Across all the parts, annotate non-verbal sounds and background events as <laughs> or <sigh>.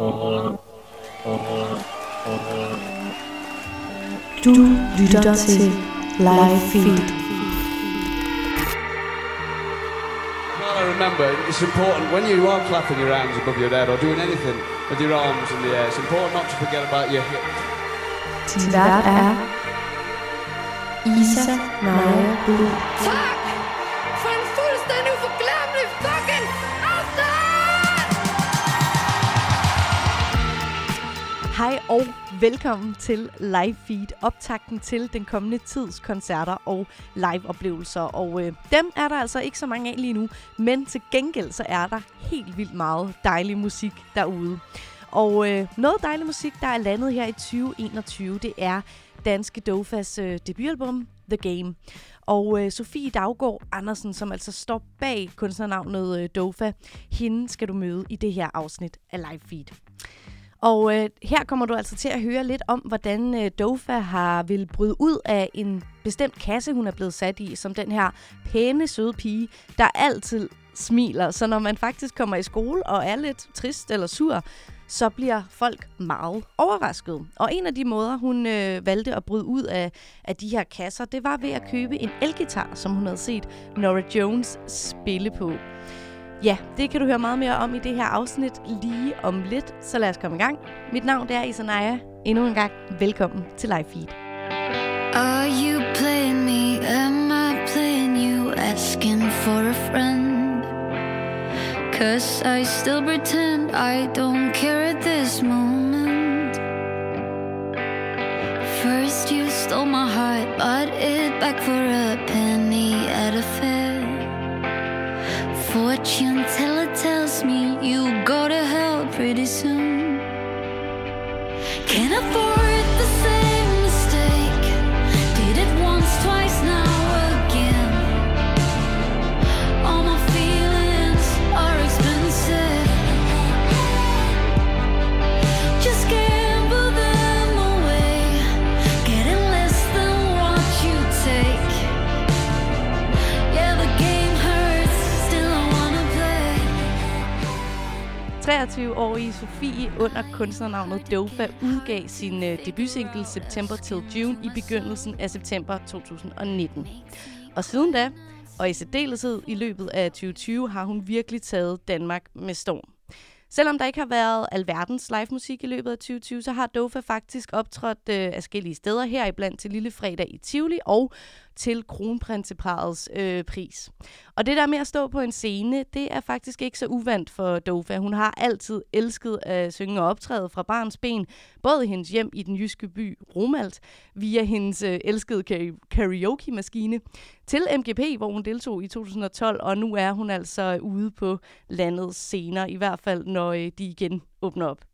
Du lytter til Live Feed. Well, I remember it's important when you are clapping your hands above your head or doing anything with your arms in the air. It's important not to forget about your hips. Din vært er Isa Naja Bull. Hej og velkommen til Live Feed, optakten til den kommende tids koncerter og liveoplevelser. Og øh, dem er der altså ikke så mange af lige nu, men til gengæld så er der helt vildt meget dejlig musik derude. Og øh, noget dejlig musik, der er landet her i 2021, det er danske Dofas øh, debutalbum The Game. Og øh, Sofie Daggaard Andersen, som altså står bag kunstnernavnet øh, Dofa, hende skal du møde i det her afsnit af Live Feed. Og øh, her kommer du altså til at høre lidt om, hvordan øh, Dofa har vil bryde ud af en bestemt kasse, hun er blevet sat i, som den her pæne, søde pige, der altid smiler. Så når man faktisk kommer i skole og er lidt trist eller sur, så bliver folk meget overrasket. Og en af de måder, hun øh, valgte at bryde ud af, af de her kasser, det var ved at købe en elgitar, som hun havde set Nora Jones spille på. Ja, det kan du høre meget mere om i det her afsnit lige om lidt, så lad os komme i gang. Mit navn det er Isanaya. Endnu en gang velkommen til Live Feed. Are you playing me? Am I playing you? Asking for a friend. Cause I still pretend I don't care at this moment. First, you stole my heart, bought it back for a penny at a fair. Fortune teller tells me you go to hell pretty soon. Can't afford the 23-årige Sofie under kunstnernavnet Dofa udgav sin øh, debutsingle September Till June i begyndelsen af september 2019. Og siden da, og i særdeleshed i løbet af 2020, har hun virkelig taget Danmark med storm. Selvom der ikke har været alverdens live musik i løbet af 2020, så har Dofa faktisk optrådt øh, forskellige steder her, iblandt til Lille Fredag i Tivoli og til Kronprinseparets øh, pris. Og det der med at stå på en scene, det er faktisk ikke så uvandt for Dofa. Hun har altid elsket at synge og optræde fra barns ben, både i hendes hjem i den jyske by Romalt, via hendes øh, elskede karaoke-maskine, til MGP, hvor hun deltog i 2012, og nu er hun altså ude på landets scener, i hvert fald når øh, de igen åbner op.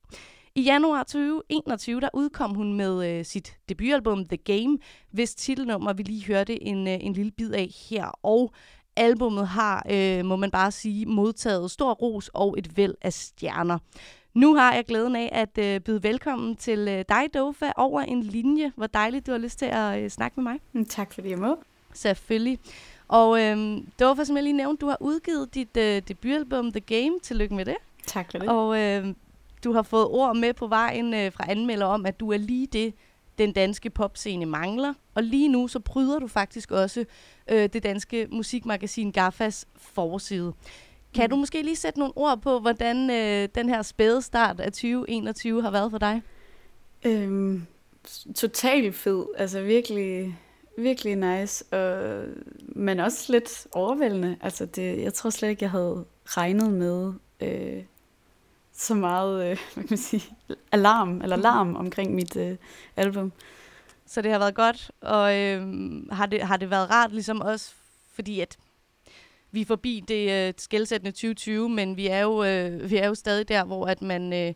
I januar 2021, der udkom hun med øh, sit debutalbum The Game, hvis titelnummer vi lige hørte en, øh, en lille bid af her. Og albummet har, øh, må man bare sige, modtaget stor ros og et væld af stjerner. Nu har jeg glæden af at øh, byde velkommen til øh, dig, Dofa, over en linje. Hvor dejligt, du har lyst til at øh, snakke med mig. Mm, Tak fordi jeg må. Selvfølgelig. Og øh, Dofa, som jeg lige nævnte, du har udgivet dit øh, debutalbum The Game. Tillykke med det. Tak for det. Og øh, du har fået ord med på vejen øh, fra anmelder om, at du er lige det, den danske popscene mangler. Og lige nu så bryder du faktisk også øh, det danske musikmagasin Gaffas forside. Kan Mm. du måske lige sætte nogle ord på, hvordan øh, den her spæde start af 2021 har været for dig? Øhm, total fed. Altså virkelig, virkelig nice. Og, men også lidt overvældende. Altså det, jeg tror slet ikke, jeg havde regnet med øh, så meget, øh, hvad kan man sige, alarm eller larm omkring mit øh, album. Så det har været godt, og øh, har, det, har det været rart ligesom også, fordi at vi er forbi det øh, skældsættende 2020, men vi er, jo, øh, vi er jo stadig der, hvor at man øh,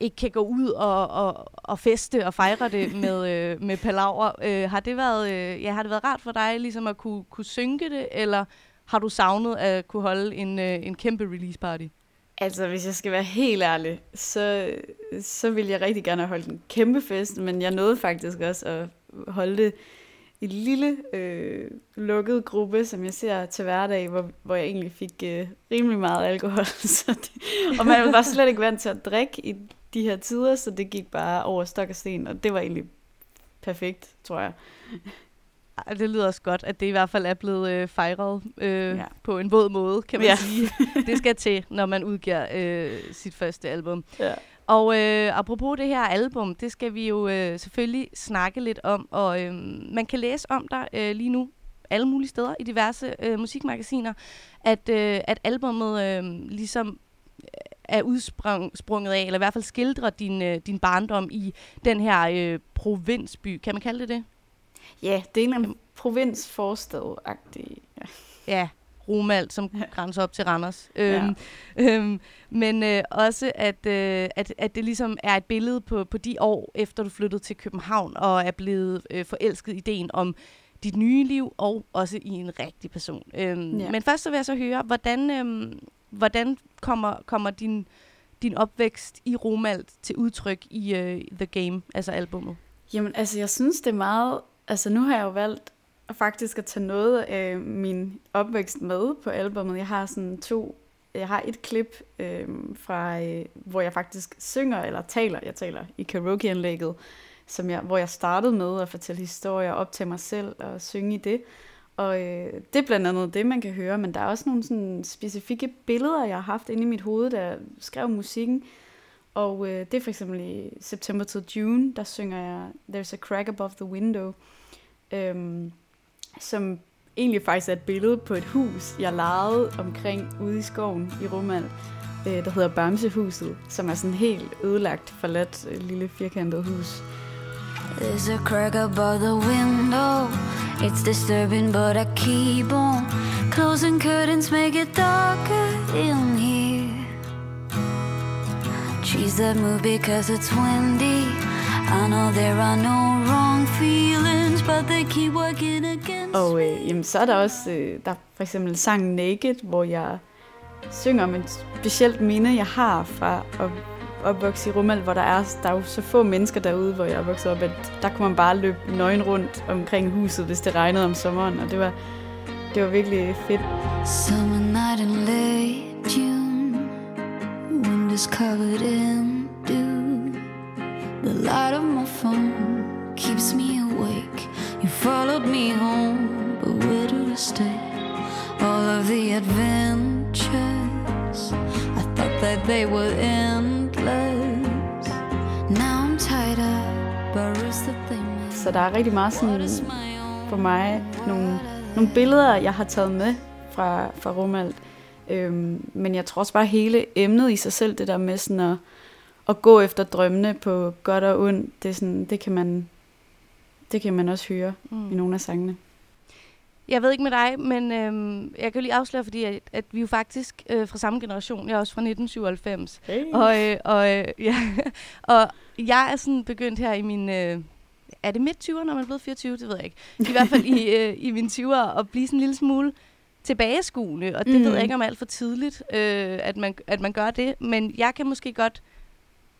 ikke kan gå ud og, og, og feste og fejre det <laughs> med, øh, med palaver. Øh, har, det været, øh, ja, har det været rart for dig ligesom at kunne, kunne synke det, eller har du savnet at kunne holde en, øh, en kæmpe release party? Altså, hvis jeg skal være helt ærlig, så, så ville jeg rigtig gerne have holdt en kæmpe fest, men jeg nåede faktisk også at holde det i en lille øh, lukket gruppe, som jeg ser til hverdag, hvor, hvor jeg egentlig fik øh, rimelig meget alkohol. <laughs> Så det, og man var slet ikke vant til at drikke i de her tider, så det gik bare over stok og sten, og det var egentlig perfekt, tror jeg. Det lyder også godt, at det i hvert fald er blevet øh, fejret øh, Ja. på en våd måde, kan man Ja. ja. sige. <laughs> Det skal til, når man udgiver øh, sit første album. Ja. Og øh, apropos det her album, det skal vi jo øh, selvfølgelig snakke lidt om. Og øh, man kan læse om dig øh, lige nu alle mulige steder i diverse øh, musikmagasiner, at, øh, at albummet øh, ligesom er udsprunget af, eller i hvert fald skildrer din, øh, din barndom i den her øh, provinsby. Kan man kalde det det? Ja, det er en eller anden provinsforstad-agtig. Ja. Ja, Romalt, som grænser op til Randers. Ja. Øhm, øhm, men øh, også, at, øh, at, at det ligesom er et billede på, på de år, efter du flyttede til København, og er blevet øh, forelsket i ideen om dit nye liv, og også i en rigtig person. Øhm, Ja. ja. Men først så vil jeg så høre, hvordan, øhm, hvordan kommer, kommer din, din opvækst i Romalt til udtryk i øh, The Game, altså albummet? Jamen, altså, jeg synes, det er meget... Altså, nu har jeg jo valgt at faktisk at tage noget af min opvækst med på albummet. Jeg har sådan to... Jeg har et klip, øh, fra, øh, hvor jeg faktisk synger, eller taler, jeg taler i karaokeanlægget, som jeg, hvor jeg startede med at fortælle historier, optage mig selv og synge i det. Og øh, det er blandt andet det, man kan høre, men der er også nogle sådan specifikke billeder, jeg har haft inde i mit hoved, da jeg skrev musikken. Og øh, det er for eksempel i September til June, der synger jeg There's a Crack Above the Window, øhm, som egentlig faktisk er et billede på et hus, jeg lejede omkring ude i skoven i Romald, øh, der hedder Bamsehuset, som er sådan helt ødelagt, forladt øh, lille firkantet hus. There's a crack above the window. It's disturbing, but I keep on. Closing curtains make it darker in here. Trees that move because it's windy. I know there are no wrong feelings, but they keep working against Og øh, jamen, så er der også øh, der er for eksempel sangen Naked, hvor jeg synger om et specielt minde, jeg har fra at opvokse i Rummel, hvor der er, der er jo så få mennesker derude, hvor jeg er vokset op, at der kunne man bare løbe nøgen rundt omkring huset, hvis det regnede om sommeren, og det var, det var virkelig fedt. Summer night in late windows covered in dew. The light of my phone keeps me awake. You followed me home, but where do I stay? All of the adventures, I thought that they were endless. Now I'm tied up by risks that they made. Så der er rigtig meget sådan, is for mig nogle, nogle billeder, jeg har taget med fra, fra Romalt. Øhm, men jeg tror også bare hele emnet i sig selv, det der med sådan at, at gå efter drømmene på godt og ondt, det, er sådan, det, kan, man, det kan man også høre mm. i nogle af sangene. Jeg ved ikke med dig, men øhm, jeg kan jo lige afsløre, fordi at, at vi er jo faktisk øh, fra samme generation. Jeg er også fra 1997. Hey. Og, øh, og, øh, <laughs> ja, og jeg er sådan begyndt her i min... Øh, er det midt 20'erne, når man er blevet 24? Det ved jeg ikke. I hvert fald i, <laughs> øh, i mine 20'ere at blive sådan en lille smule tilbageskuende. Og det mm. ved Mm. jeg ikke om alt for tidligt, øh, at, man, at man gør det. Men jeg kan måske godt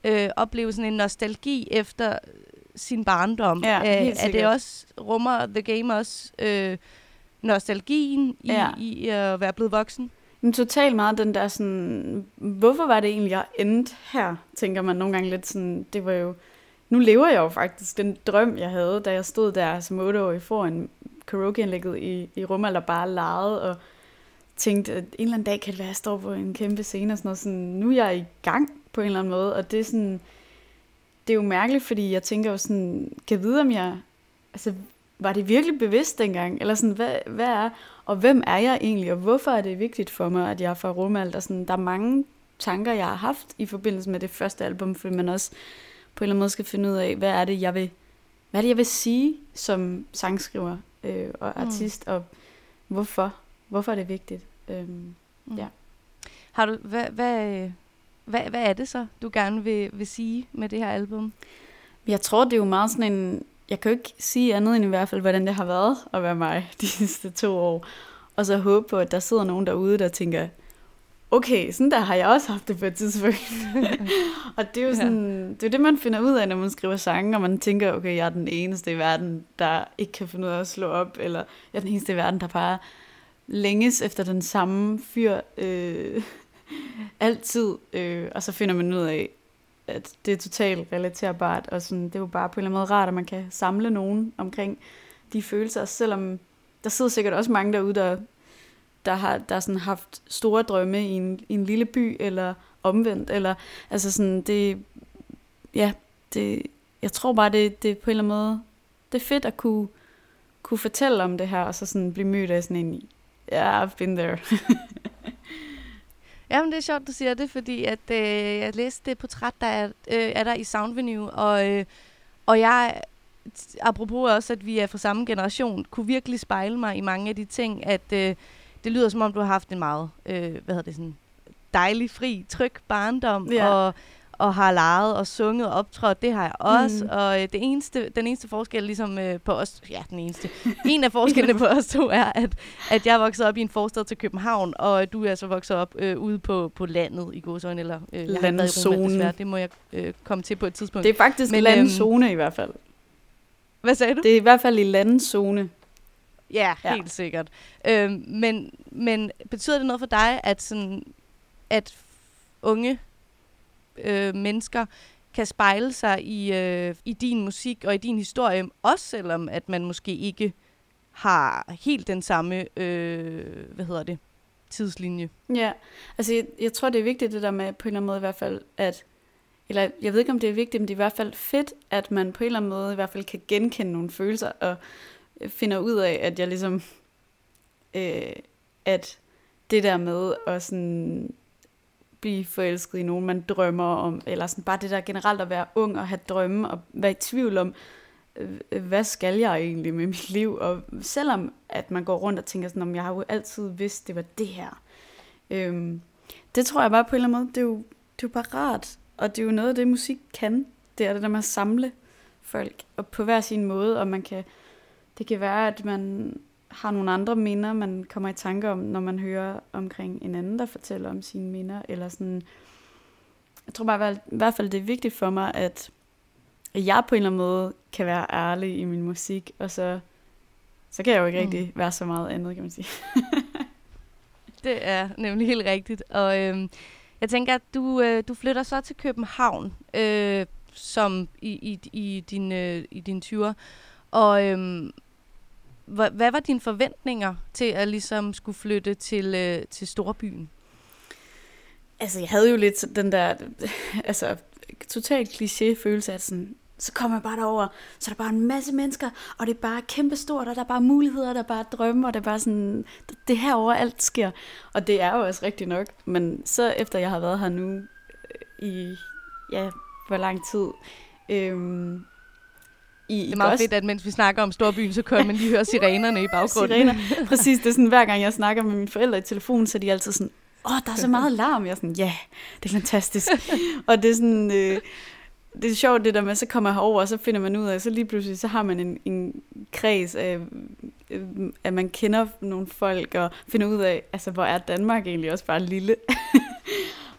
øh, opleve sådan en nostalgi efter sin barndom. Ja, Øh, er det også, rummer The Game også øh, nostalgien i, Ja. i at være blevet voksen? Men totalt meget den der sådan, hvorfor var det egentlig, jeg endte her, tænker man nogle gange lidt sådan, det var jo, nu lever jeg jo faktisk den drøm, jeg havde, da jeg stod der som otteårig foran karaokeanlægget i, i Rumal og bare legede og tænkte, at en eller anden dag kan det være, at jeg står på en kæmpe scene og sådan noget. Sådan, nu er jeg i gang på en eller anden måde, og det er sådan, det er jo mærkeligt, fordi jeg tænker jo sådan, kan jeg vide, om jeg, altså, var det virkelig bevidst dengang? Eller sådan, hvad, hvad er, og hvem er jeg egentlig, og hvorfor er det vigtigt for mig, at jeg er fra Rumalt? Og sådan, der er mange tanker, jeg har haft i forbindelse med det første album, fordi man også på en eller anden måde skal finde ud af, hvad er det, jeg vil, hvad er det, jeg vil sige som sangskriver øh, og Mm. artist, og hvorfor? Hvorfor er det vigtigt? Øhm, Mm. Ja. Har du, hvad, hvad, hvad, hvad er det så, du gerne vil, vil sige med det her album? Jeg tror, det er jo meget sådan en... Jeg kan jo ikke sige andet end i hvert fald, hvordan det har været at være mig <laughs> de sidste to år. Og så håbe på, at der sidder nogen derude, der tænker, okay, sådan der har jeg også haft det på et tidspunkt. <laughs> og det er jo sådan, det er det, man finder ud af, når man skriver sange, og man tænker, okay, jeg er den eneste i verden, der ikke kan finde ud af at slå op, eller jeg er den eneste i verden, der bare længes efter den samme fyr øh, <laughs> altid. Øh, og så finder man ud af, at det er totalt relaterbart, og sådan, det er jo bare på en eller anden måde rart, at man kan samle nogen omkring de følelser, selvom der sidder sikkert også mange derude, der, der har der sådan haft store drømme i en, i en lille by, eller omvendt, eller altså sådan, det, ja, det, jeg tror bare, det, det på en eller anden måde, det er fedt at kunne, kunne fortælle om det her, og så sådan blive mødt af sådan en, ja, yeah, I've been there. <laughs> Jamen, det er sjovt, du siger det, fordi at, øh, jeg læste det portræt, der er, øh, er der i Soundvenue, og, øh, og jeg, apropos også, at vi er fra samme generation, kunne virkelig spejle mig i mange af de ting, at øh, det lyder som om, du har haft en meget, øh, hvad hedder det, sådan dejlig, fri, tryg barndom, Ja. og, og har leget og sunget og optrådt, det har jeg også, mm. og øh, det eneste, den eneste forskel ligesom øh, på os, ja, den eneste, en af forskellene på os to er, at, at jeg er vokset op i en forstad til København, og du er så vokset op øh, ude på, på landet i Godsøjen, eller øh, desværre, det må jeg øh, komme til på et tidspunkt. Det er faktisk Men, øhm, landzone i hvert fald. Hvad sagde du? Det er i hvert fald i landzone. Ja, Ja. helt sikkert. Øhm, men, men betyder det noget for dig, at, sådan, at unge øh, mennesker kan spejle sig i, øh, i din musik og i din historie, også selvom at man måske ikke har helt den samme, øh, hvad hedder det, tidslinje? Ja, altså jeg, jeg tror, det er vigtigt det der med på en eller anden måde i hvert fald, at, eller jeg ved ikke, om det er vigtigt, men det er i hvert fald fedt, at man på en eller anden måde i hvert fald kan genkende nogle følelser, og finder ud af, at jeg ligesom, øh, at det der med at sådan blive forelsket i nogen, man drømmer om, eller sådan bare det der generelt at være ung og have drømme, og være i tvivl om, øh, hvad skal jeg egentlig med mit liv? Og selvom at man går rundt og tænker sådan, om jeg har jo altid vidst, det var det her. Øhm, det tror jeg bare på en eller anden måde, det er, jo, det er jo bare rart. Og det er jo noget af det, musik kan. Det er det der med at samle folk, og på hver sin måde, og man kan, det kan være, at man har nogle andre minder, man kommer i tanke om, når man hører omkring en anden, der fortæller om sine minder, eller sådan. Jeg tror bare i hvert fald, det er vigtigt for mig, at jeg på en eller anden måde kan være ærlig i min musik, og så, så kan jeg jo ikke Mm. rigtig være så meget andet, kan man sige. <laughs> Det er nemlig helt rigtigt. Og øhm, jeg tænker, at du, øh, du flytter så til København øh, som i, i, i, din, øh, i din 20'er. Og øhm, hvad, hvad var dine forventninger til at ligesom skulle flytte til, øh, til Storbyen? Altså, jeg havde jo lidt den der, altså, totalt kliché følelse af sådan, så kommer jeg bare derover, så er der bare en masse mennesker, og det er bare kæmpestort, og der er bare muligheder, der er bare drømme, og det er bare sådan, det her herover alt sker. Og det er jo også rigtigt nok. Men så efter jeg har været her nu øh, i, ja, hvor lang tid, øhm, i, Det er meget fedt, at mens vi snakker om Storbyen, så kan man lige høre <laughs> sirenerne i baggrunden. Sirener. <laughs> Præcis, det er sådan, hver gang jeg snakker med mine forældre i telefonen, så er de altid sådan, åh, der er så meget larm. Jeg er sådan, ja, det er fantastisk. <laughs> og det er sådan, øh, det er sjovt det der med, så kommer jeg herover, og så finder man ud af, så lige pludselig, så har man en, en kreds af, øh, at man kender nogle folk, og finder ud af, altså, hvor er Danmark egentlig også bare lille.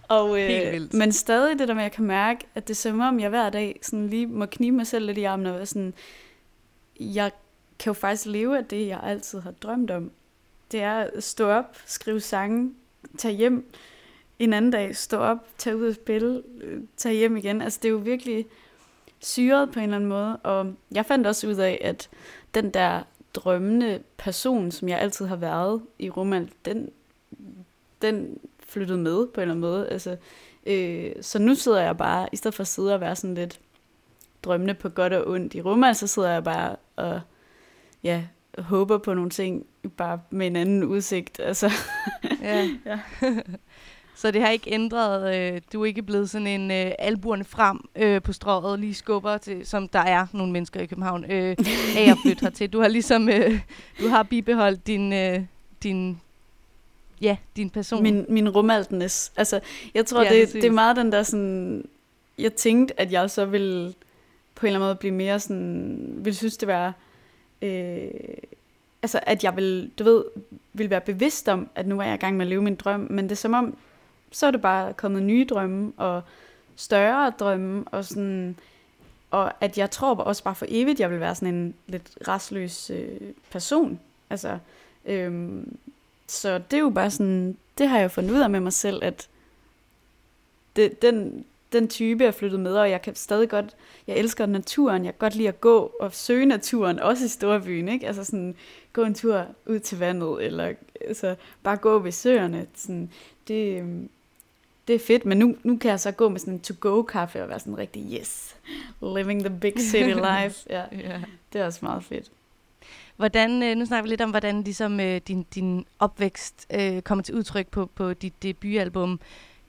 Og, øh, Helt vildt. Men stadig det der med, at jeg kan mærke, at det er som om, jeg hver dag sådan lige må knibe mig selv lidt i armen, og være sådan, jeg kan jo faktisk leve af det, jeg altid har drømt om. Det er at stå op, skrive sange, tage hjem en anden dag, stå op, tage ud og spille, øh, tage hjem igen. Altså det er jo virkelig syret på en eller anden måde. Og jeg fandt også ud af, at den der drømmende person, som jeg altid har været i Romal, den, den flyttede med på en eller anden måde. Altså, øh, så nu sidder jeg bare, i stedet for at sidde og være sådan lidt drømmende på godt og ondt i Romal, så sidder jeg bare og ja, håber på nogle ting, bare med en anden udsigt. Altså, Ja. <laughs> Ja. <laughs> så det har ikke ændret, øh, du er ikke blevet sådan en øh, albuerne frem øh, på strået, lige skubber til, som der er nogle mennesker i København, øh, af at flytte hertil. Du har ligesom, øh, du har bibeholdt din, øh, din, ja, din person. min, min rumaltness. Altså, jeg tror, ja, det, præcis. det er meget den der sådan... Jeg tænkte, at jeg så ville på en eller anden måde blive mere sådan... Ville synes, det var... Øh, altså, at jeg vil, du ved, vil være bevidst om, at nu er jeg i gang med at leve min drøm. Men det er som om, så er det bare kommet nye drømme, og større drømme, og sådan... Og at jeg tror også bare for evigt, jeg vil være sådan en lidt restløs øh, person. Altså, øhm, så det er jo bare sådan, det har jeg fundet ud af med mig selv, at det, den, den type er flyttet med, og jeg kan stadig godt, jeg elsker naturen, jeg kan godt lide at gå og søge naturen, også i storbyen, ikke? Altså sådan, gå en tur ud til vandet, eller altså, bare gå ved søerne, sådan, det, det er fedt, men nu, nu kan jeg så gå med sådan en to-go-kaffe og være sådan rigtig, yes, living the big city <laughs> life. Ja, Ja. det er også meget fedt. Hvordan, øh, nu snakker vi lidt om, hvordan ligesom, øh, din, din opvækst øh, kommer til udtryk på, på dit debutalbum.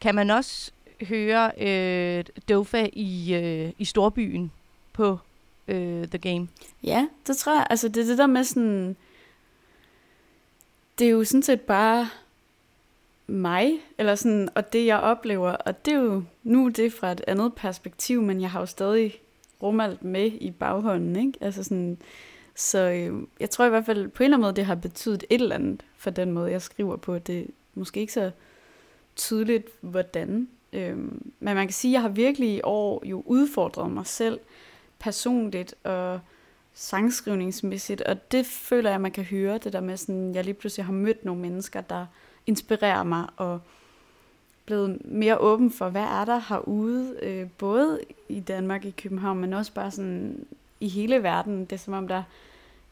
Kan man også høre øh, Dofa i, øh, i storbyen på øh, The Game? Ja, det tror jeg. Altså, det er det der med sådan... Det er jo sådan set bare mig, eller sådan, og det jeg oplever, og det er jo, nu er det fra et andet perspektiv, men jeg har jo stadig rumalt med i baghånden, ikke? Altså sådan, så øh, jeg tror i hvert fald på en eller anden måde, det har betydet et eller andet for den måde, jeg skriver på. Det er måske ikke så tydeligt, hvordan. Øh, men man kan sige, at jeg har virkelig i år jo udfordret mig selv personligt og sangskrivningsmæssigt, og det føler jeg, man kan høre, det der med sådan, jeg lige pludselig har mødt nogle mennesker, der inspirerer mig, og blevet mere åben for, hvad er der herude, øh, både i Danmark, i København, men også bare sådan i hele verden. Det er som om, der,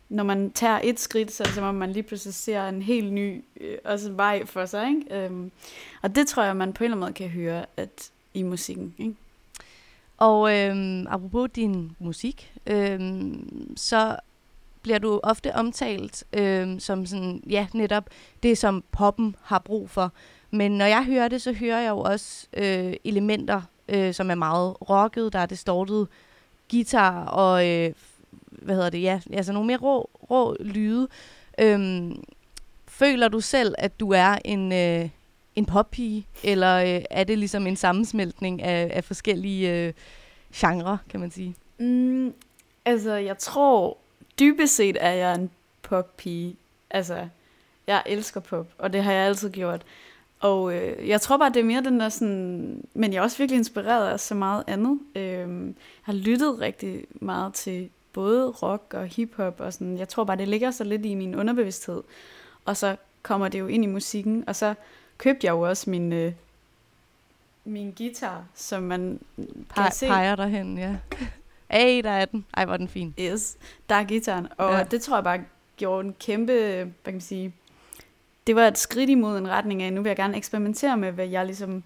når man tager et skridt, så er det som om, man lige pludselig ser en helt ny øh, også vej for sig. Ikke? Øhm, og det tror jeg, man på en eller anden måde kan høre at, i musikken. Ikke? Og øhm, apropos din musik, øhm, så bliver du ofte omtalt øhm, som sådan, ja, netop det, som poppen har brug for. Men når jeg hører det, så hører jeg jo også øh, elementer, øh, som er meget rocket. Der er distortet guitar og, øh, hvad hedder det, ja, altså nogle mere rå, rå lyde. Øhm, føler du selv, at du er en, øh, en poppige, eller øh, er det ligesom en sammensmeltning af, af forskellige øh, genrer, kan man sige? Mm, altså, jeg tror, dybest set er jeg en poppige. Altså, jeg elsker pop, og det har jeg altid gjort. Og øh, jeg tror bare, det er mere den der sådan... Men jeg er også virkelig inspireret af så meget andet. Øh, jeg har lyttet rigtig meget til både rock og hiphop, og sådan. Jeg tror bare, det ligger så lidt i min underbevidsthed. Og så kommer det jo ind i musikken, og så købte jeg jo også min, øh, min guitar, som man kan se. peger derhen, ja. <laughs> Ej, der er den. Ej, hvor den fin. Yes, der er gitaren. Og ja. det tror jeg bare gjorde en kæmpe, hvad kan man sige, det var et skridt imod en retning af, nu vil jeg gerne eksperimentere med, hvad jeg ligesom,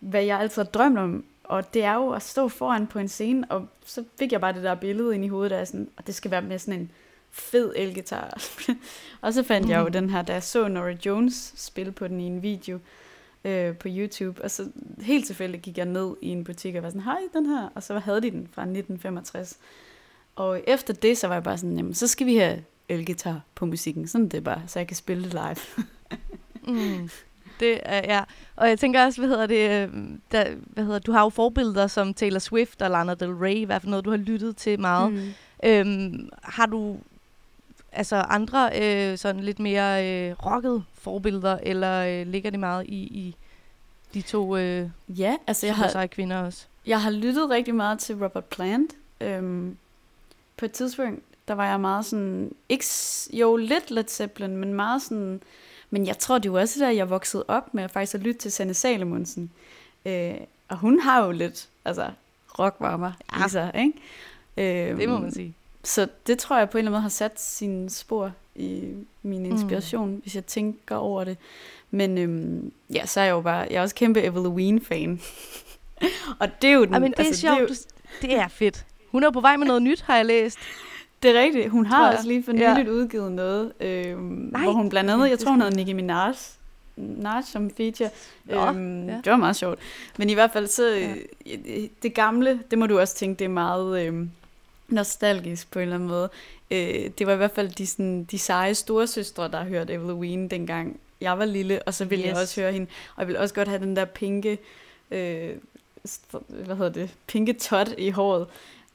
hvad jeg altid har drømt om. Og det er jo at stå foran på en scene, og så fik jeg bare det der billede ind i hovedet, der sådan, og det skal være med sådan en fed elgitar. <laughs> og så fandt mm. jeg jo den her, da jeg så Nora Jones spille på den i en video øh, på YouTube, og så helt tilfældigt gik jeg ned i en butik og var sådan, hej, den her, og så havde de den fra 1965. Og efter det, så var jeg bare sådan, jamen, så skal vi have elgitar på musikken, sådan det bare, så jeg kan spille det live. <laughs> Mm. Det er, ja. Og jeg tænker også, hvad hedder det, øh, der, hvad hedder, du har jo forbilleder som Taylor Swift og Lana Del Rey, i hvert fald noget, du har lyttet til meget. Mm. Øhm, har du altså andre øh, sådan lidt mere øh, rocket forbilleder, eller øh, ligger det meget i, i de to øh, Ja, altså jeg har, kvinder også? jeg har lyttet rigtig meget til Robert Plant. Øhm, på et tidspunkt, der var jeg meget sådan, ikke, jo lidt Led Zeppelin, men meget sådan, men jeg tror, det var også der, jeg voksede op med faktisk at lytte til Sanne Salomonsen. Øh, og hun har jo lidt, altså, rockvarmer Ja. i sig, ikke? Øhm, Det må man sige. Så det tror jeg på en eller anden måde har sat sine spor i min Mm. inspiration, mm. hvis jeg tænker over det. Men øhm, ja, så er jeg jo bare, jeg er også kæmpe Evel Louise-fan. <laughs> og det er jo den, Ej, men det er altså, sjovt. Det er, jo, det er fedt. Hun er på vej med noget nyt, har jeg læst. Det er rigtigt. Hun har også lige for Ja. nyligt udgivet noget, øhm, Nej. hvor hun blandt andet, jeg tror hun havde Nicki Minaj, Minaj som feature. Nå, øhm, ja. Det var meget sjovt. Men i hvert fald så, ja. det gamle, det må du også tænke, det er meget øhm, nostalgisk på en eller anden måde. Øh, det var i hvert fald de, sådan, de seje storesøstre, der hørte Evelyn dengang jeg var lille, og så ville yes. jeg også høre hende. Og jeg ville også godt have den der pinke, øh, hvad hedder det, pinke tot i håret.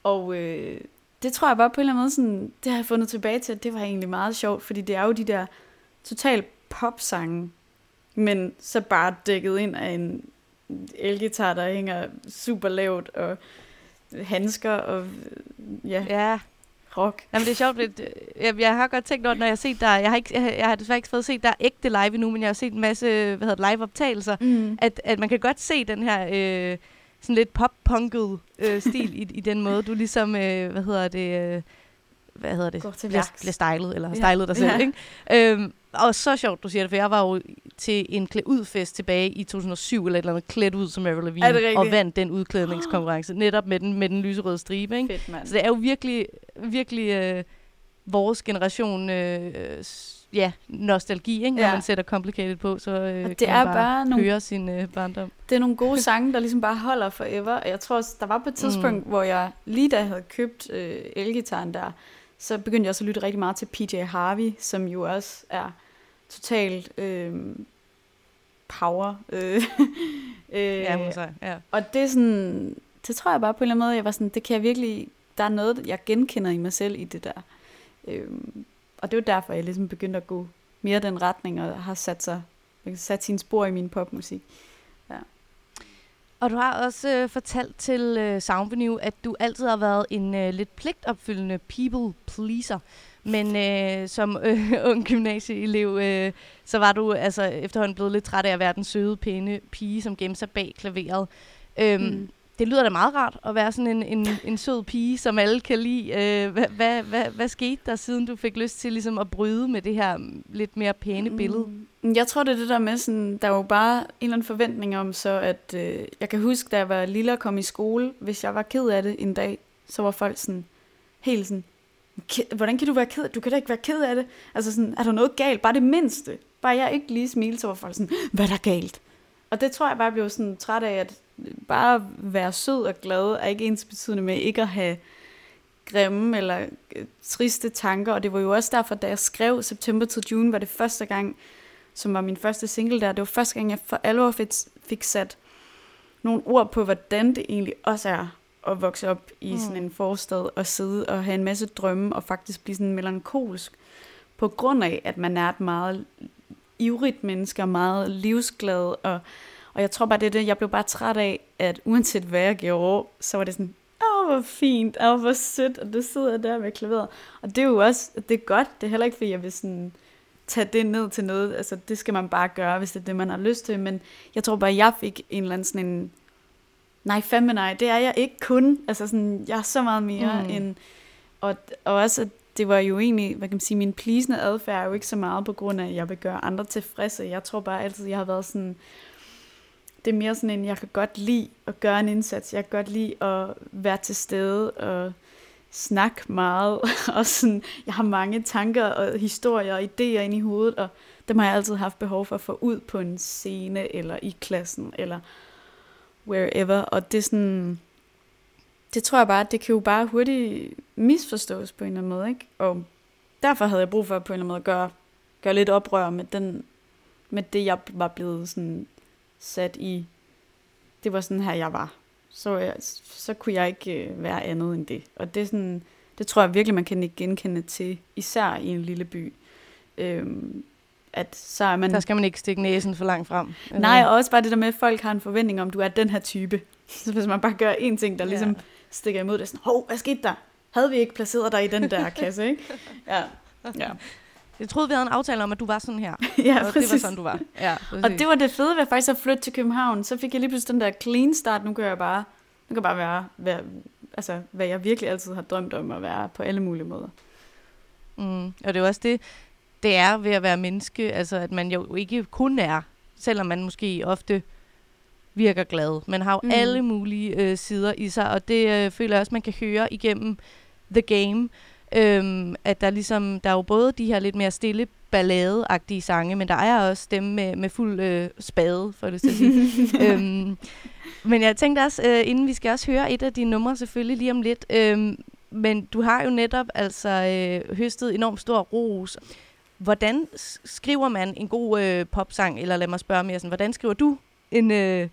Og øh, det tror jeg bare på en eller anden måde, sådan, det har jeg fundet tilbage til, at det var egentlig meget sjovt, fordi det er jo de der total popsange, men så bare dækket ind af en elgitar, der hænger super lavt, og handsker, og ja, Ja. rock. Jamen, det er sjovt. Jeg, jeg har godt tænkt over, når jeg har set dig, jeg har, ikke, jeg, har- jeg har desværre ikke fået set dig ægte live endnu, men jeg har set en masse hvad hedder live-optagelser, Mm. at, at man kan godt se den her, øh, sådan lidt pop-punket øh, stil i, i den måde, du ligesom, øh, hvad hedder det, øh, hvad hedder det, bliver, bliver stylet, eller har Ja. stylet dig selv, Ja. ikke? Øhm, og så sjovt, du siger det, for jeg var jo til en klæd ud fest tilbage i 2007, eller et eller andet klædt ud som Avril Lavigne, og vandt den udklædningskonkurrence, netop med den, med den lyserøde stribe, ikke? Fedt. Så det er jo virkelig, virkelig øh, vores generation, øh, ja, nostalgi, ikke? Når Ja. man sætter Complicated på, så øh, Og det kan er man bare nogle- høre sin øh, barndom. Det er nogle gode <laughs> sange, der ligesom bare holder forever. Og jeg tror også, der var på et tidspunkt, mm. hvor jeg lige da jeg havde købt øh, elgitaren der, så begyndte jeg også at lytte rigtig meget til PJ Harvey, som jo også er totalt øh, power. Øh, <laughs> øh, Ja, må sige, ja. og det er sådan, det tror jeg bare på en eller anden måde, jeg var sådan, det kan jeg virkelig, der er noget, jeg genkender i mig selv i det der. Øhm, og det er jo derfor, jeg ligesom begyndte at gå mere den retning, og har sat sig, sat sine spor i min popmusik. Og du har også øh, fortalt til øh, Soundvenue, at du altid har været en øh, lidt pligtopfyldende people pleaser. Men øh, som øh, <laughs> ung gymnasieelev, øh, så var du altså efterhånden blevet lidt træt af at være den søde, pæne pige, som gemte sig bag klaveret. Øhm, Mm. Det lyder da meget rart at være sådan en, en, en sød pige, som alle kan lide. Øh, hvad, hvad, hvad, hvad skete der, siden du fik lyst til ligesom at bryde med det her lidt mere pæne billede? Mm. Jeg tror, det er det der med, sådan, der var jo bare en eller anden forventning om, så at øh, jeg kan huske, da jeg var lille og kom i skole, hvis jeg var ked af det en dag, så var folk sådan, helt sådan, "Ke- hvordan kan du være ked af det? Du kan da ikke være ked af det. Altså sådan, er der noget galt? Bare det mindste. Bare jeg ikke lige smilte, så var folk sådan, hvad er der galt? Og det tror jeg bare, jeg blev sådan træt af, at bare at være sød og glad er ikke ens betydende med ikke at have grimme eller øh, triste tanker. Og det var jo også derfor, da jeg skrev September to June, var det første gang, som var min første single der. Det var første gang, jeg for alvor fik, fik sat nogle ord på, hvordan det egentlig også er at vokse op i Mm. sådan en forstad og sidde og have en masse drømme og faktisk blive sådan melankolsk på grund af, at man er et meget ivrigt menneske og meget livsglad og og jeg tror bare, det er det, jeg blev bare træt af, at uanset hvad jeg gjorde, så var det sådan, åh, hvor fint, åh, hvor sødt, og du sidder der med klaveret. Og det er jo også, det er godt, det er heller ikke, fordi jeg vil sådan tage det ned til noget, altså det skal man bare gøre, hvis det er det, man har lyst til, men jeg tror bare, jeg fik en eller anden sådan en, nej, fandme nej, det er jeg ikke kun, altså sådan, jeg er så meget mere Mm. end, og, og også, at det var jo egentlig, hvad kan man sige, min pleasende adfærd er jo ikke så meget på grund af, at jeg vil gøre andre tilfredse. Jeg tror bare altid, jeg har været sådan, det er mere sådan en, jeg kan godt lide at gøre en indsats. Jeg kan godt lide at være til stede og snakke meget. <laughs> og sådan, jeg har mange tanker og historier og idéer ind i hovedet, og dem har jeg altid haft behov for at få ud på en scene, eller i klassen, eller wherever. Og det er sådan, det tror jeg bare, det kan jo bare hurtigt misforstås på en eller anden måde, ikke? Og derfor havde jeg brug for på en eller anden måde at gøre, gøre lidt oprør med, den, med det, jeg var blevet sådan sat i. Det var sådan her, jeg var. Så, jeg, så kunne jeg ikke øh, være andet end det. Og det er sådan, det tror jeg virkelig, man kan ikke genkende til, især i en lille by. Øhm, at så er man... Der skal man ikke stikke næsen for langt frem. eller Nej, og også bare det der med, at folk har en forventning om, du er den her type. Så hvis man bare gør én ting, der Ja. ligesom stikker imod, det sådan, hov, hvad skete der? Havde vi ikke placeret dig i den der <laughs> kasse, ikke? Ja, ja. Jeg troede, vi havde en aftale om, at du var sådan her. <laughs> ja og det var præcis. sådan, du var. Ja, Og det var det fede ved faktisk at flytte til København. Så fik jeg lige pludselig den der clean start. Nu kan jeg bare, nu kan jeg bare være, være altså, hvad jeg virkelig altid har drømt om at være på alle mulige måder. Mm. Og det er også det, det er ved at være menneske, altså at man jo ikke kun er, selvom man måske ofte virker glad. Man har jo mm. alle mulige øh, sider i sig, og det øh, føler jeg også, man kan høre igennem The Game, øhm, at der ligesom, der er jo både de her lidt mere stille balladeagtige sange, men der er også dem med, med fuld øh, spade, for det <laughs> til at sige. øhm, men jeg tænkte også, øh, inden vi skal også høre et af dine numre selvfølgelig lige om lidt, øhm, men du har jo netop altså øh, høstet enormt stor ros. Hvordan skriver man en god øh, popsang, eller lad mig spørge mere sådan, hvordan skriver du en, øh,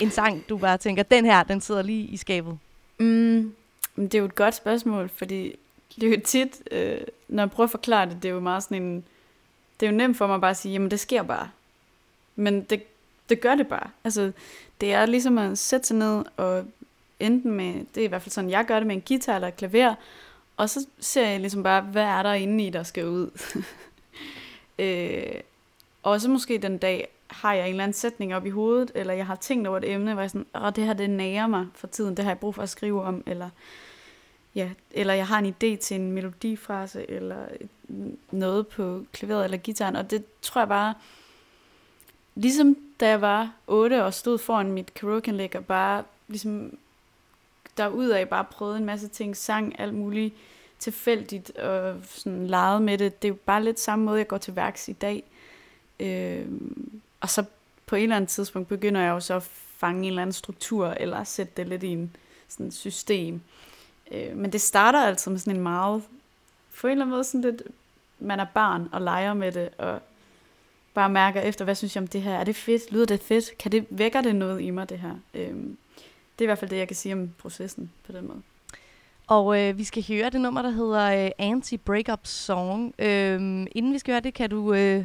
en sang, du bare tænker, den her, den sidder lige i skabet? Mm, men det er jo et godt spørgsmål, fordi det er jo tit, øh, når jeg prøver at forklare det, det er jo meget sådan en, det er jo nemt for mig bare at sige, jamen det sker bare. Men det, det gør det bare. Altså, det er ligesom at sætte sig ned og enten med, det er i hvert fald sådan, jeg gør det med en guitar eller et klaver, og så ser jeg ligesom bare, hvad er der inde i, der skal ud. <laughs> øh, og så måske den dag har jeg en eller anden sætning op i hovedet, eller jeg har tænkt over et emne, hvor jeg sådan, åh, det her det nærer mig for tiden, det har jeg brug for at skrive om, eller, ja, eller jeg har en idé til en melodifrase, eller noget på klaveret eller gitaren, og det tror jeg bare, ligesom da jeg var 8 og stod foran mit karaokeanlæg og bare ligesom derudad bare prøvede en masse ting, sang alt muligt tilfældigt og sådan legede med det. Det er jo bare lidt samme måde, jeg går til værks i dag. Øh, og så på et eller andet tidspunkt begynder jeg jo så at fange en eller anden struktur, eller sætte det lidt i en sådan system. Øh, men det starter altså med sådan en meget, på en eller anden måde sådan lidt, man er barn og leger med det, og bare mærker efter, hvad synes jeg om det her? Er det fedt? Lyder det fedt? Kan det, vækker det noget i mig, det her? Øh, det er i hvert fald det, jeg kan sige om processen på den måde. Og øh, vi skal høre det nummer, der hedder øh, Anti-Breakup Song. Øh, inden vi skal høre det, kan du, øh,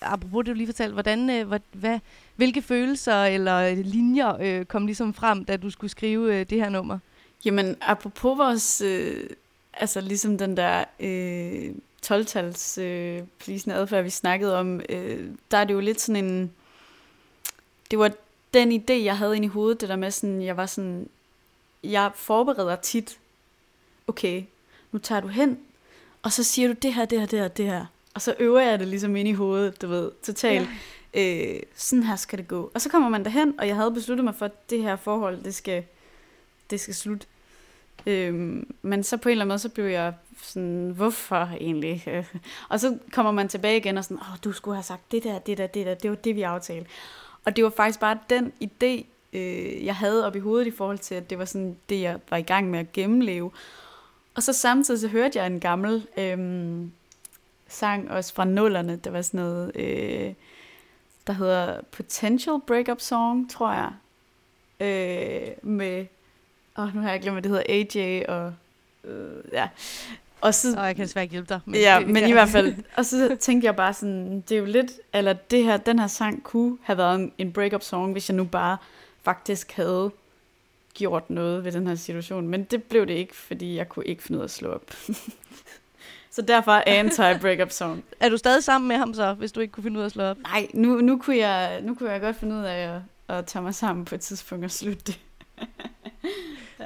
apropos det du lige fortalte, hvordan, øh, hvad, hvad, hvilke følelser eller linjer øh, kom ligesom frem, da du skulle skrive øh, det her nummer? Jamen, apropos vores, øh, altså ligesom den der øh, 12-tals øh, plisende adfærd, vi snakkede om, øh, der er det jo lidt sådan en, det var den idé, jeg havde ind i hovedet, det der med sådan, jeg var sådan, jeg forbereder tit, okay, nu tager du hen, og så siger du det her, det her, det her, det her. Og så øver jeg det ligesom ind i hovedet, du ved, totalt. Ja. Øh, sådan her skal det gå. Og så kommer man derhen, og jeg havde besluttet mig for, at det her forhold, det skal, det skal slutte. Øhm, men så på en eller anden måde, så blev jeg sådan, hvorfor egentlig? <laughs> og så kommer man tilbage igen og sådan, åh, du skulle have sagt det der, det der, det der, det var det, vi aftalte. Og det var faktisk bare den idé, øh, jeg havde op i hovedet i forhold til, at det var sådan det, jeg var i gang med at gennemleve. Og så samtidig så hørte jeg en gammel øh, sang også fra nullerne, der var sådan noget, øh, der hedder Potential Breakup Song, tror jeg, øh, med, oh, nu har jeg glemt, hvad det hedder, AJ og, øh, ja. Og så, Og jeg kan desværre ikke hjælpe dig. men ja, men i hvert fald, og så tænkte jeg bare sådan, det er jo lidt, eller det her, den her sang kunne have været en, en breakup song, hvis jeg nu bare faktisk havde gjort noget ved den her situation. Men det blev det ikke, fordi jeg kunne ikke finde ud af at slå op. <laughs> så derfor anti-breakup song. Er du stadig sammen med ham så, hvis du ikke kunne finde ud af at slå op? Nej, nu, nu, kunne jeg, nu kunne jeg godt finde ud af at, at tage mig sammen på et tidspunkt og slutte det. <laughs>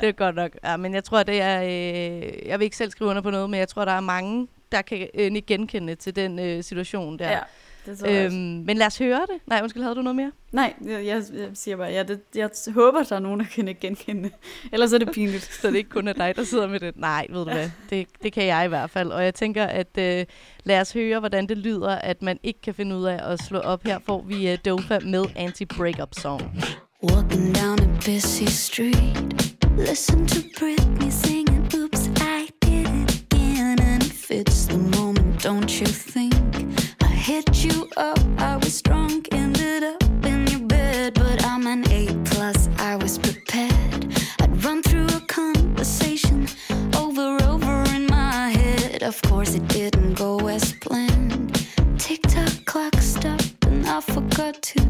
Det er godt nok. Ja, men jeg tror, det er... Øh, jeg vil ikke selv skrive under på noget, men jeg tror, der er mange, der kan øh, ikke genkende til den øh, situation der. det tror jeg Øhm, men lad os høre det. Nej, undskyld, havde du noget mere? Nej, jeg, jeg, jeg siger bare, ja, det, jeg håber, der er nogen, der kan ikke genkende det. Ellers er det pinligt. <laughs> Så det ikke kun er dig, der sidder med det. Nej, ved du hvad, det, det kan jeg i hvert fald. Og jeg tænker, at øh, lad os høre, hvordan det lyder, at man ikke kan finde ud af at slå op. Her får vi øh, Dofa med Anti-Breakup Song. Walking down a busy street, listen to Britney singing, Oops, I did it again. And if it's the moment, don't you think? I hit you up, I was drunk, ended up in your bed, but I'm an A plus, I was prepared. I'd run through a conversation over, over in my head. Of course, it didn't go as planned. Tick tock clock stopped, and I forgot to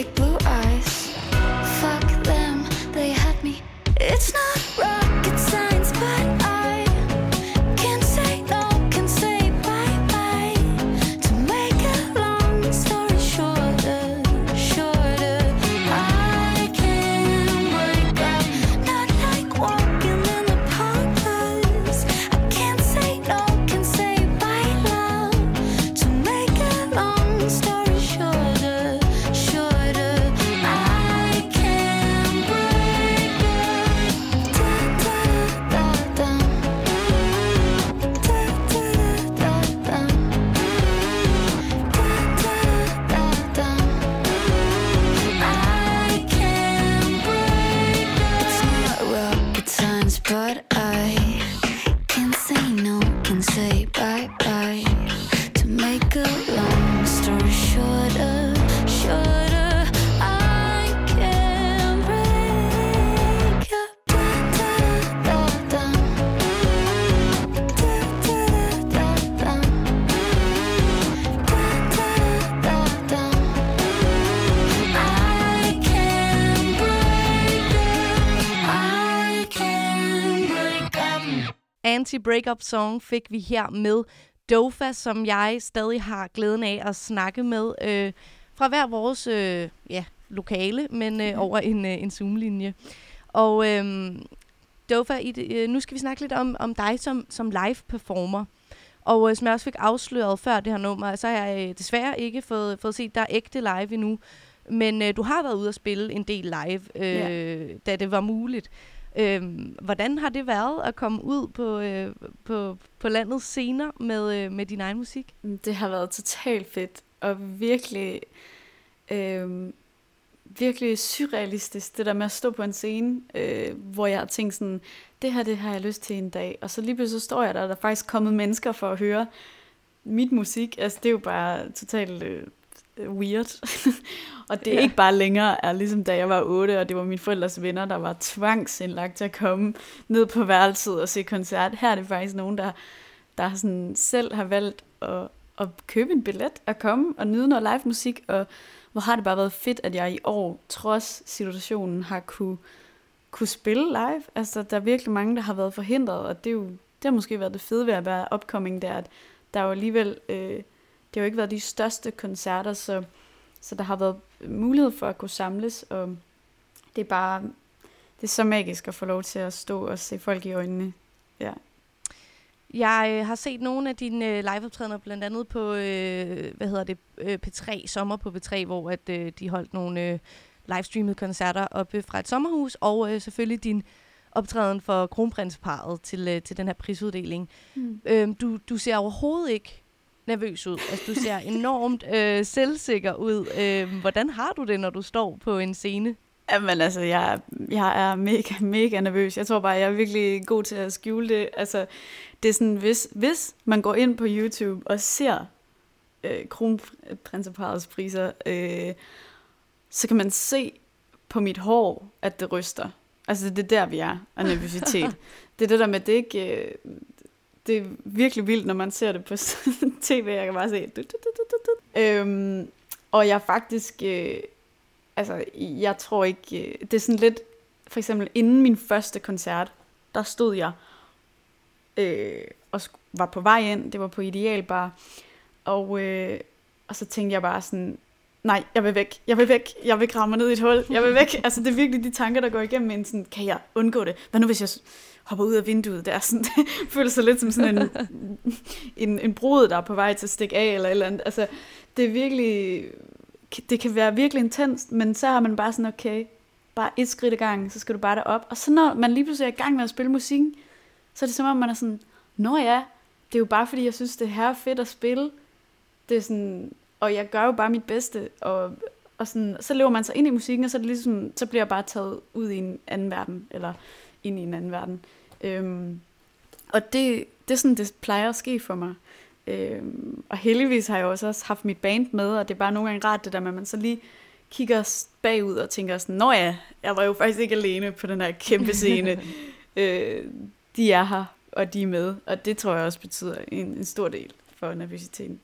a big anti-breakup song fik vi her med Dofa, som jeg stadig har glæden af at snakke med øh, fra hver vores øh, ja, lokale, men øh, over en, øh, en Zoom-linje. Og øh, Dofa, i det, øh, nu skal vi snakke lidt om, om dig som, som live-performer. Og øh, som jeg også fik afsløret før det her nummer, så har jeg øh, desværre ikke fået, fået set dig ægte live endnu. Men øh, du har været ude at spille en del live, øh, Ja. da det var muligt. Øhm, hvordan har det været at komme ud på, øh, på, på landets scener med, øh, med din egen musik? Mm, det har været totalt fedt, og virkelig, øh, virkelig surrealistisk, det der med at stå på en scene, øh, hvor jeg har tænkt sådan, det her, det har jeg lyst til en dag, og så lige pludselig så står jeg der, og der er faktisk kommet mennesker for at høre mit musik, altså det er jo bare totalt øh, weird, <laughs> og det er Ja. ikke bare længere er ligesom da jeg var 8, og det var mine forældres venner, der var tvangsindlagt til at komme ned på værelset og se koncert. Her er det faktisk nogen, der, der sådan selv har valgt at, at købe en billet og komme og nyde noget live musik, og hvor har det bare været fedt, at jeg i år, trods situationen, har kunne, kunne spille live. Altså, der er virkelig mange, der har været forhindret, og det, er jo, det har måske været det fede ved at være upcoming, der at der er jo alligevel, øh, det har jo ikke været de største koncerter, så, så der har været mulighed for at kunne samles, og det er bare, det er så magisk at få lov til at stå og se folk i øjnene. Ja. Jeg øh, har set nogle af dine øh, liveoptrædener, blandt andet på, øh, hvad hedder det, øh, P3, Sommer på P3, hvor at, øh, de holdt nogle øh, livestreamede koncerter oppe fra et sommerhus, og øh, selvfølgelig din optræden for kronprinsparet til, øh, til den her prisuddeling. Mm. Øhm, du, du ser overhovedet ikke nervøs ud. Altså, du ser enormt øh, selvsikker ud. Øhm, hvordan har du det, når du står på en scene? Jamen altså, jeg, jeg er mega, mega nervøs. Jeg tror bare, jeg er virkelig god til at skjule det. Altså, det er sådan, hvis, hvis man går ind på YouTube og ser øh, kronprinseparets priser, øh, så kan man se på mit hår, at det ryster. Altså, det er der, vi er af nervøsitet. <laughs> det er det der med, det er ikke... Øh, det er virkelig vildt, når man ser det på <laughs> tv. Jeg kan bare se... Du, du, du, du, du. Øhm, og jeg faktisk... Øh, altså, jeg tror ikke... Øh, det er sådan lidt... For eksempel, inden min første koncert, der stod jeg øh, og var på vej ind. Det var på Idealbar. Og, øh, og så tænkte jeg bare sådan... Nej, jeg vil væk. Jeg vil væk. Jeg vil grave mig ned i et hul. Jeg vil væk. Altså, det er virkelig de tanker, der går igennem en. Sådan, kan jeg undgå det? Hvad nu, hvis jeg hopper ud af vinduet der? Sådan, <laughs> det føles så lidt som sådan en, en, en brud, der er på vej til at stikke af, eller et eller andet. Altså, det er virkelig... Det kan være virkelig intenst, men så har man bare sådan, okay, bare et skridt ad gangen, så skal du bare derop. Og så når man lige pludselig er i gang med at spille musik, så er det som om, man er sådan, nå ja, det er jo bare fordi, jeg synes, det her er fedt at spille. Det er sådan, og jeg gør jo bare mit bedste, og, og sådan, så lever man sig ind i musikken, og så, er det ligesom, så bliver jeg bare taget ud i en anden verden, eller ind i en anden verden. Øhm, og det, det er sådan, det plejer at ske for mig. Øhm, og heldigvis har jeg også, haft mit band med, og det er bare nogle gange rart det der med, at man så lige kigger bagud og tænker sådan, nå ja, jeg var jo faktisk ikke alene på den her kæmpe scene. <laughs> øh, de er her, og de er med, og det tror jeg også betyder en, en stor del for nervøsiteten.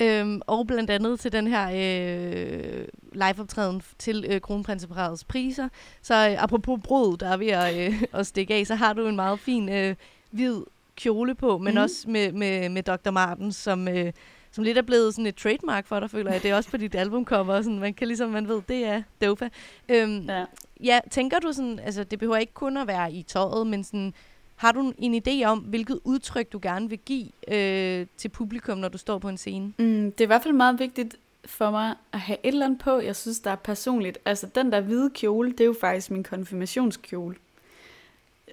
Øhm, og blandt andet til den her øh, liveoptræden til øh, kronprinseparets priser. Så øh, apropos brud, der er ved at, øh, at stikke af, så har du en meget fin øh, hvid kjole på, men Mhm. også med, med, med Dr. Martens, som, øh, som lidt er blevet sådan et trademark for dig, føler jeg. Det er også på dit albumcover, og sådan, man kan ligesom, man ved, det er Dofa. Øhm, Ja. Ja, tænker du sådan, altså det behøver ikke kun at være i tøjet, men sådan, har du en idé om, hvilket udtryk du gerne vil give øh, til publikum, når du står på en scene? Mm, det er i hvert fald meget vigtigt for mig at have et eller andet på, jeg synes, der er personligt. Altså, den der hvide kjole, det er jo faktisk min konfirmationskjole.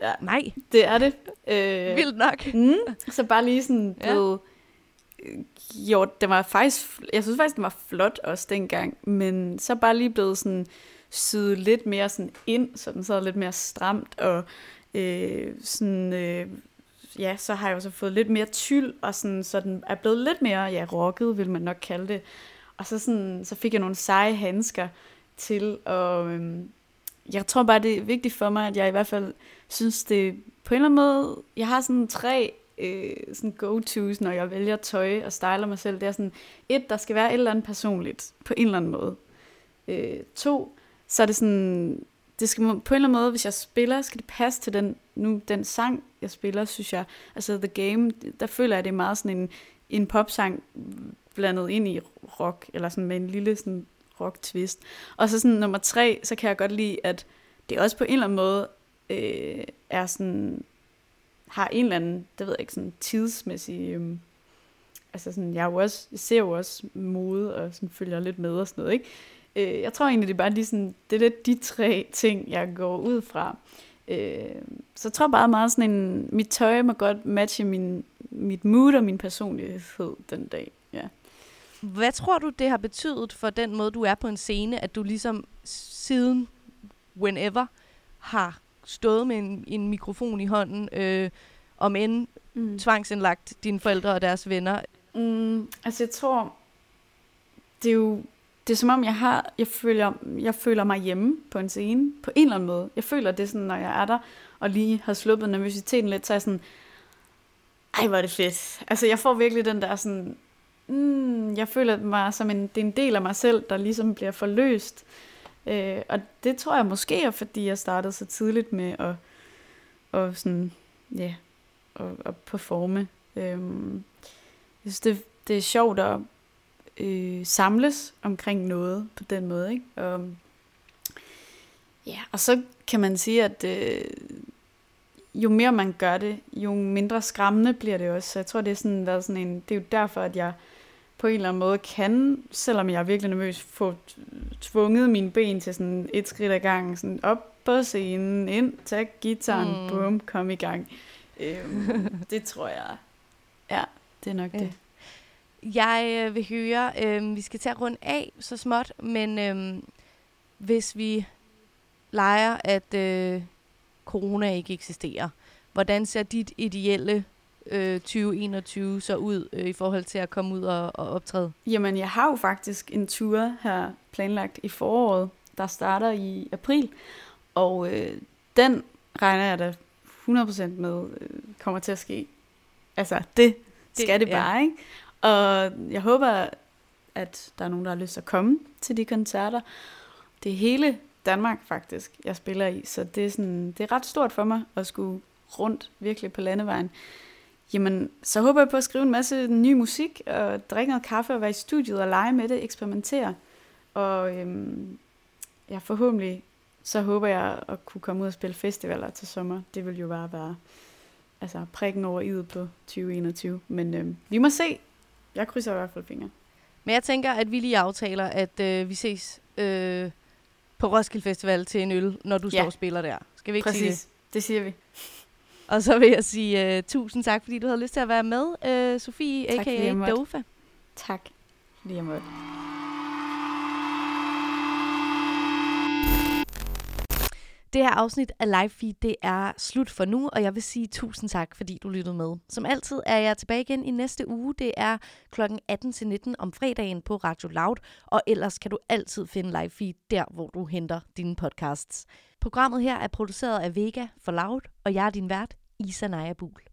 Ja, Nej, det er det. Øh, vildt nok. Mm, så bare lige sådan Ja. blevet øh, gjort, det var faktisk, jeg synes faktisk, den var flot også dengang, men så bare lige blevet sådan syet lidt mere sådan ind, så den så lidt mere stramt, og øh, sådan, øh, ja, så har jeg jo så fået lidt mere tyld, og sådan, så den er blevet lidt mere, ja, rocket, vil man nok kalde det. Og så, sådan, så fik jeg nogle seje handsker til, og øhm, jeg tror bare, det er vigtigt for mig, at jeg i hvert fald synes, det på en eller anden måde, jeg har sådan tre øh, sådan go-tos, når jeg vælger tøj og styler mig selv. Det er sådan, et, der skal være et eller andet personligt, på en eller anden måde. Øh, to, så er det sådan, det skal på en eller anden måde, hvis jeg spiller, skal det passe til den nu den sang, jeg spiller, synes jeg, altså The Game, der føler jeg, det er meget sådan en, en popsang blandet ind i rock, eller sådan med en lille sådan rock twist. Og så sådan nummer tre, så kan jeg godt lide, at det også på en eller anden måde øh, er sådan, har en eller anden, det ved jeg ikke, sådan tidsmæssig, øh, altså sådan, jeg, er jo også, jeg ser jo også mode, og sådan følger lidt med og sådan noget, ikke? Øh, jeg tror egentlig, det er bare lige sådan, det er de tre ting, jeg går ud fra. Øh, så jeg tror bare meget sådan en, mit tøj må godt matche min, mit mood og min personlighed den dag. Ja. Hvad tror du, det har betydet for den måde, du er på en scene, at du ligesom siden whenever har stået med en, en mikrofon i hånden, øh, om end Mm. tvangsindlagt dine forældre og deres venner? Mm, altså jeg tror, det er jo, det er som om jeg har, jeg føler, jeg føler mig hjemme på en scene, på en eller anden måde. Jeg føler det sådan, når jeg er der, og lige har sluppet nervøsiteten lidt, så er jeg sådan, ej hvor er det fedt. Altså jeg får virkelig den der sådan, mm, jeg føler mig som en, det er en del af mig selv, der ligesom bliver forløst. Øh, og det tror jeg måske er, fordi jeg startede så tidligt med at, og sådan, ja, at, at performe. Øh, jeg synes, det, det er sjovt at øh, samles omkring noget på den måde. Ikke? Og, ja, og så kan man sige, at øh, jo mere man gør det, jo mindre skræmmende bliver det også. Så jeg tror, det er, sådan, været sådan en, det er jo derfor, at jeg på en eller anden måde kan, selvom jeg er virkelig nervøs, få tvunget mine ben til sådan et skridt ad gangen, sådan op på scenen, ind, tag gitaren, Mm. bum, kom i gang. Øhm, <laughs> det tror jeg, ja, det er nok Ja. det. Jeg øh, vil høre, øh, vi skal til at runde af så småt, men øh, hvis vi leger, at øh, corona ikke eksisterer, hvordan ser dit ideelle øh, 2021 så ud øh, i forhold til at komme ud og, og optræde? Jamen, jeg har jo faktisk en tur her planlagt i foråret, der starter i april, og øh, den regner jeg da 100% med øh, kommer til at ske. Altså, det skal det, ja. det bare, ikke? Og jeg håber, at der er nogen, der har lyst til at komme til de koncerter. Det er hele Danmark faktisk, jeg spiller i, så det er, sådan, det er ret stort for mig at skulle rundt virkelig på landevejen. Jamen, så håber jeg på at skrive en masse ny musik, og drikke noget kaffe og være i studiet og lege med det, eksperimentere. Og øhm, ja, forhåbentlig så håber jeg at kunne komme ud og spille festivaler til sommer. Det vil jo bare være altså, prikken over idet på 2021. Men øhm, vi må se. Jeg krydser i hvert fald fingre. Men jeg tænker, at vi lige aftaler, at øh, vi ses øh, på Roskilde Festival til en øl, når du Ja. står og spiller der. Skal vi ikke sige det? Præcis. Det siger vi. <laughs> Og så vil jeg sige uh, tusind tak, fordi du havde lyst til at være med, uh, Sofie, Tak, a.k.a. Dofa. Tak, jeg måtte. Det her afsnit af Live Feed, det er slut for nu, og jeg vil sige tusind tak, fordi du lyttede med. Som altid er jeg tilbage igen i næste uge. Det er kl. 18-19 om fredagen på Radio Loud, og ellers kan du altid finde Live Feed der, hvor du henter dine podcasts. Programmet her er produceret af Vega for Loud, og jeg er din vært, Isa Naja Buhl.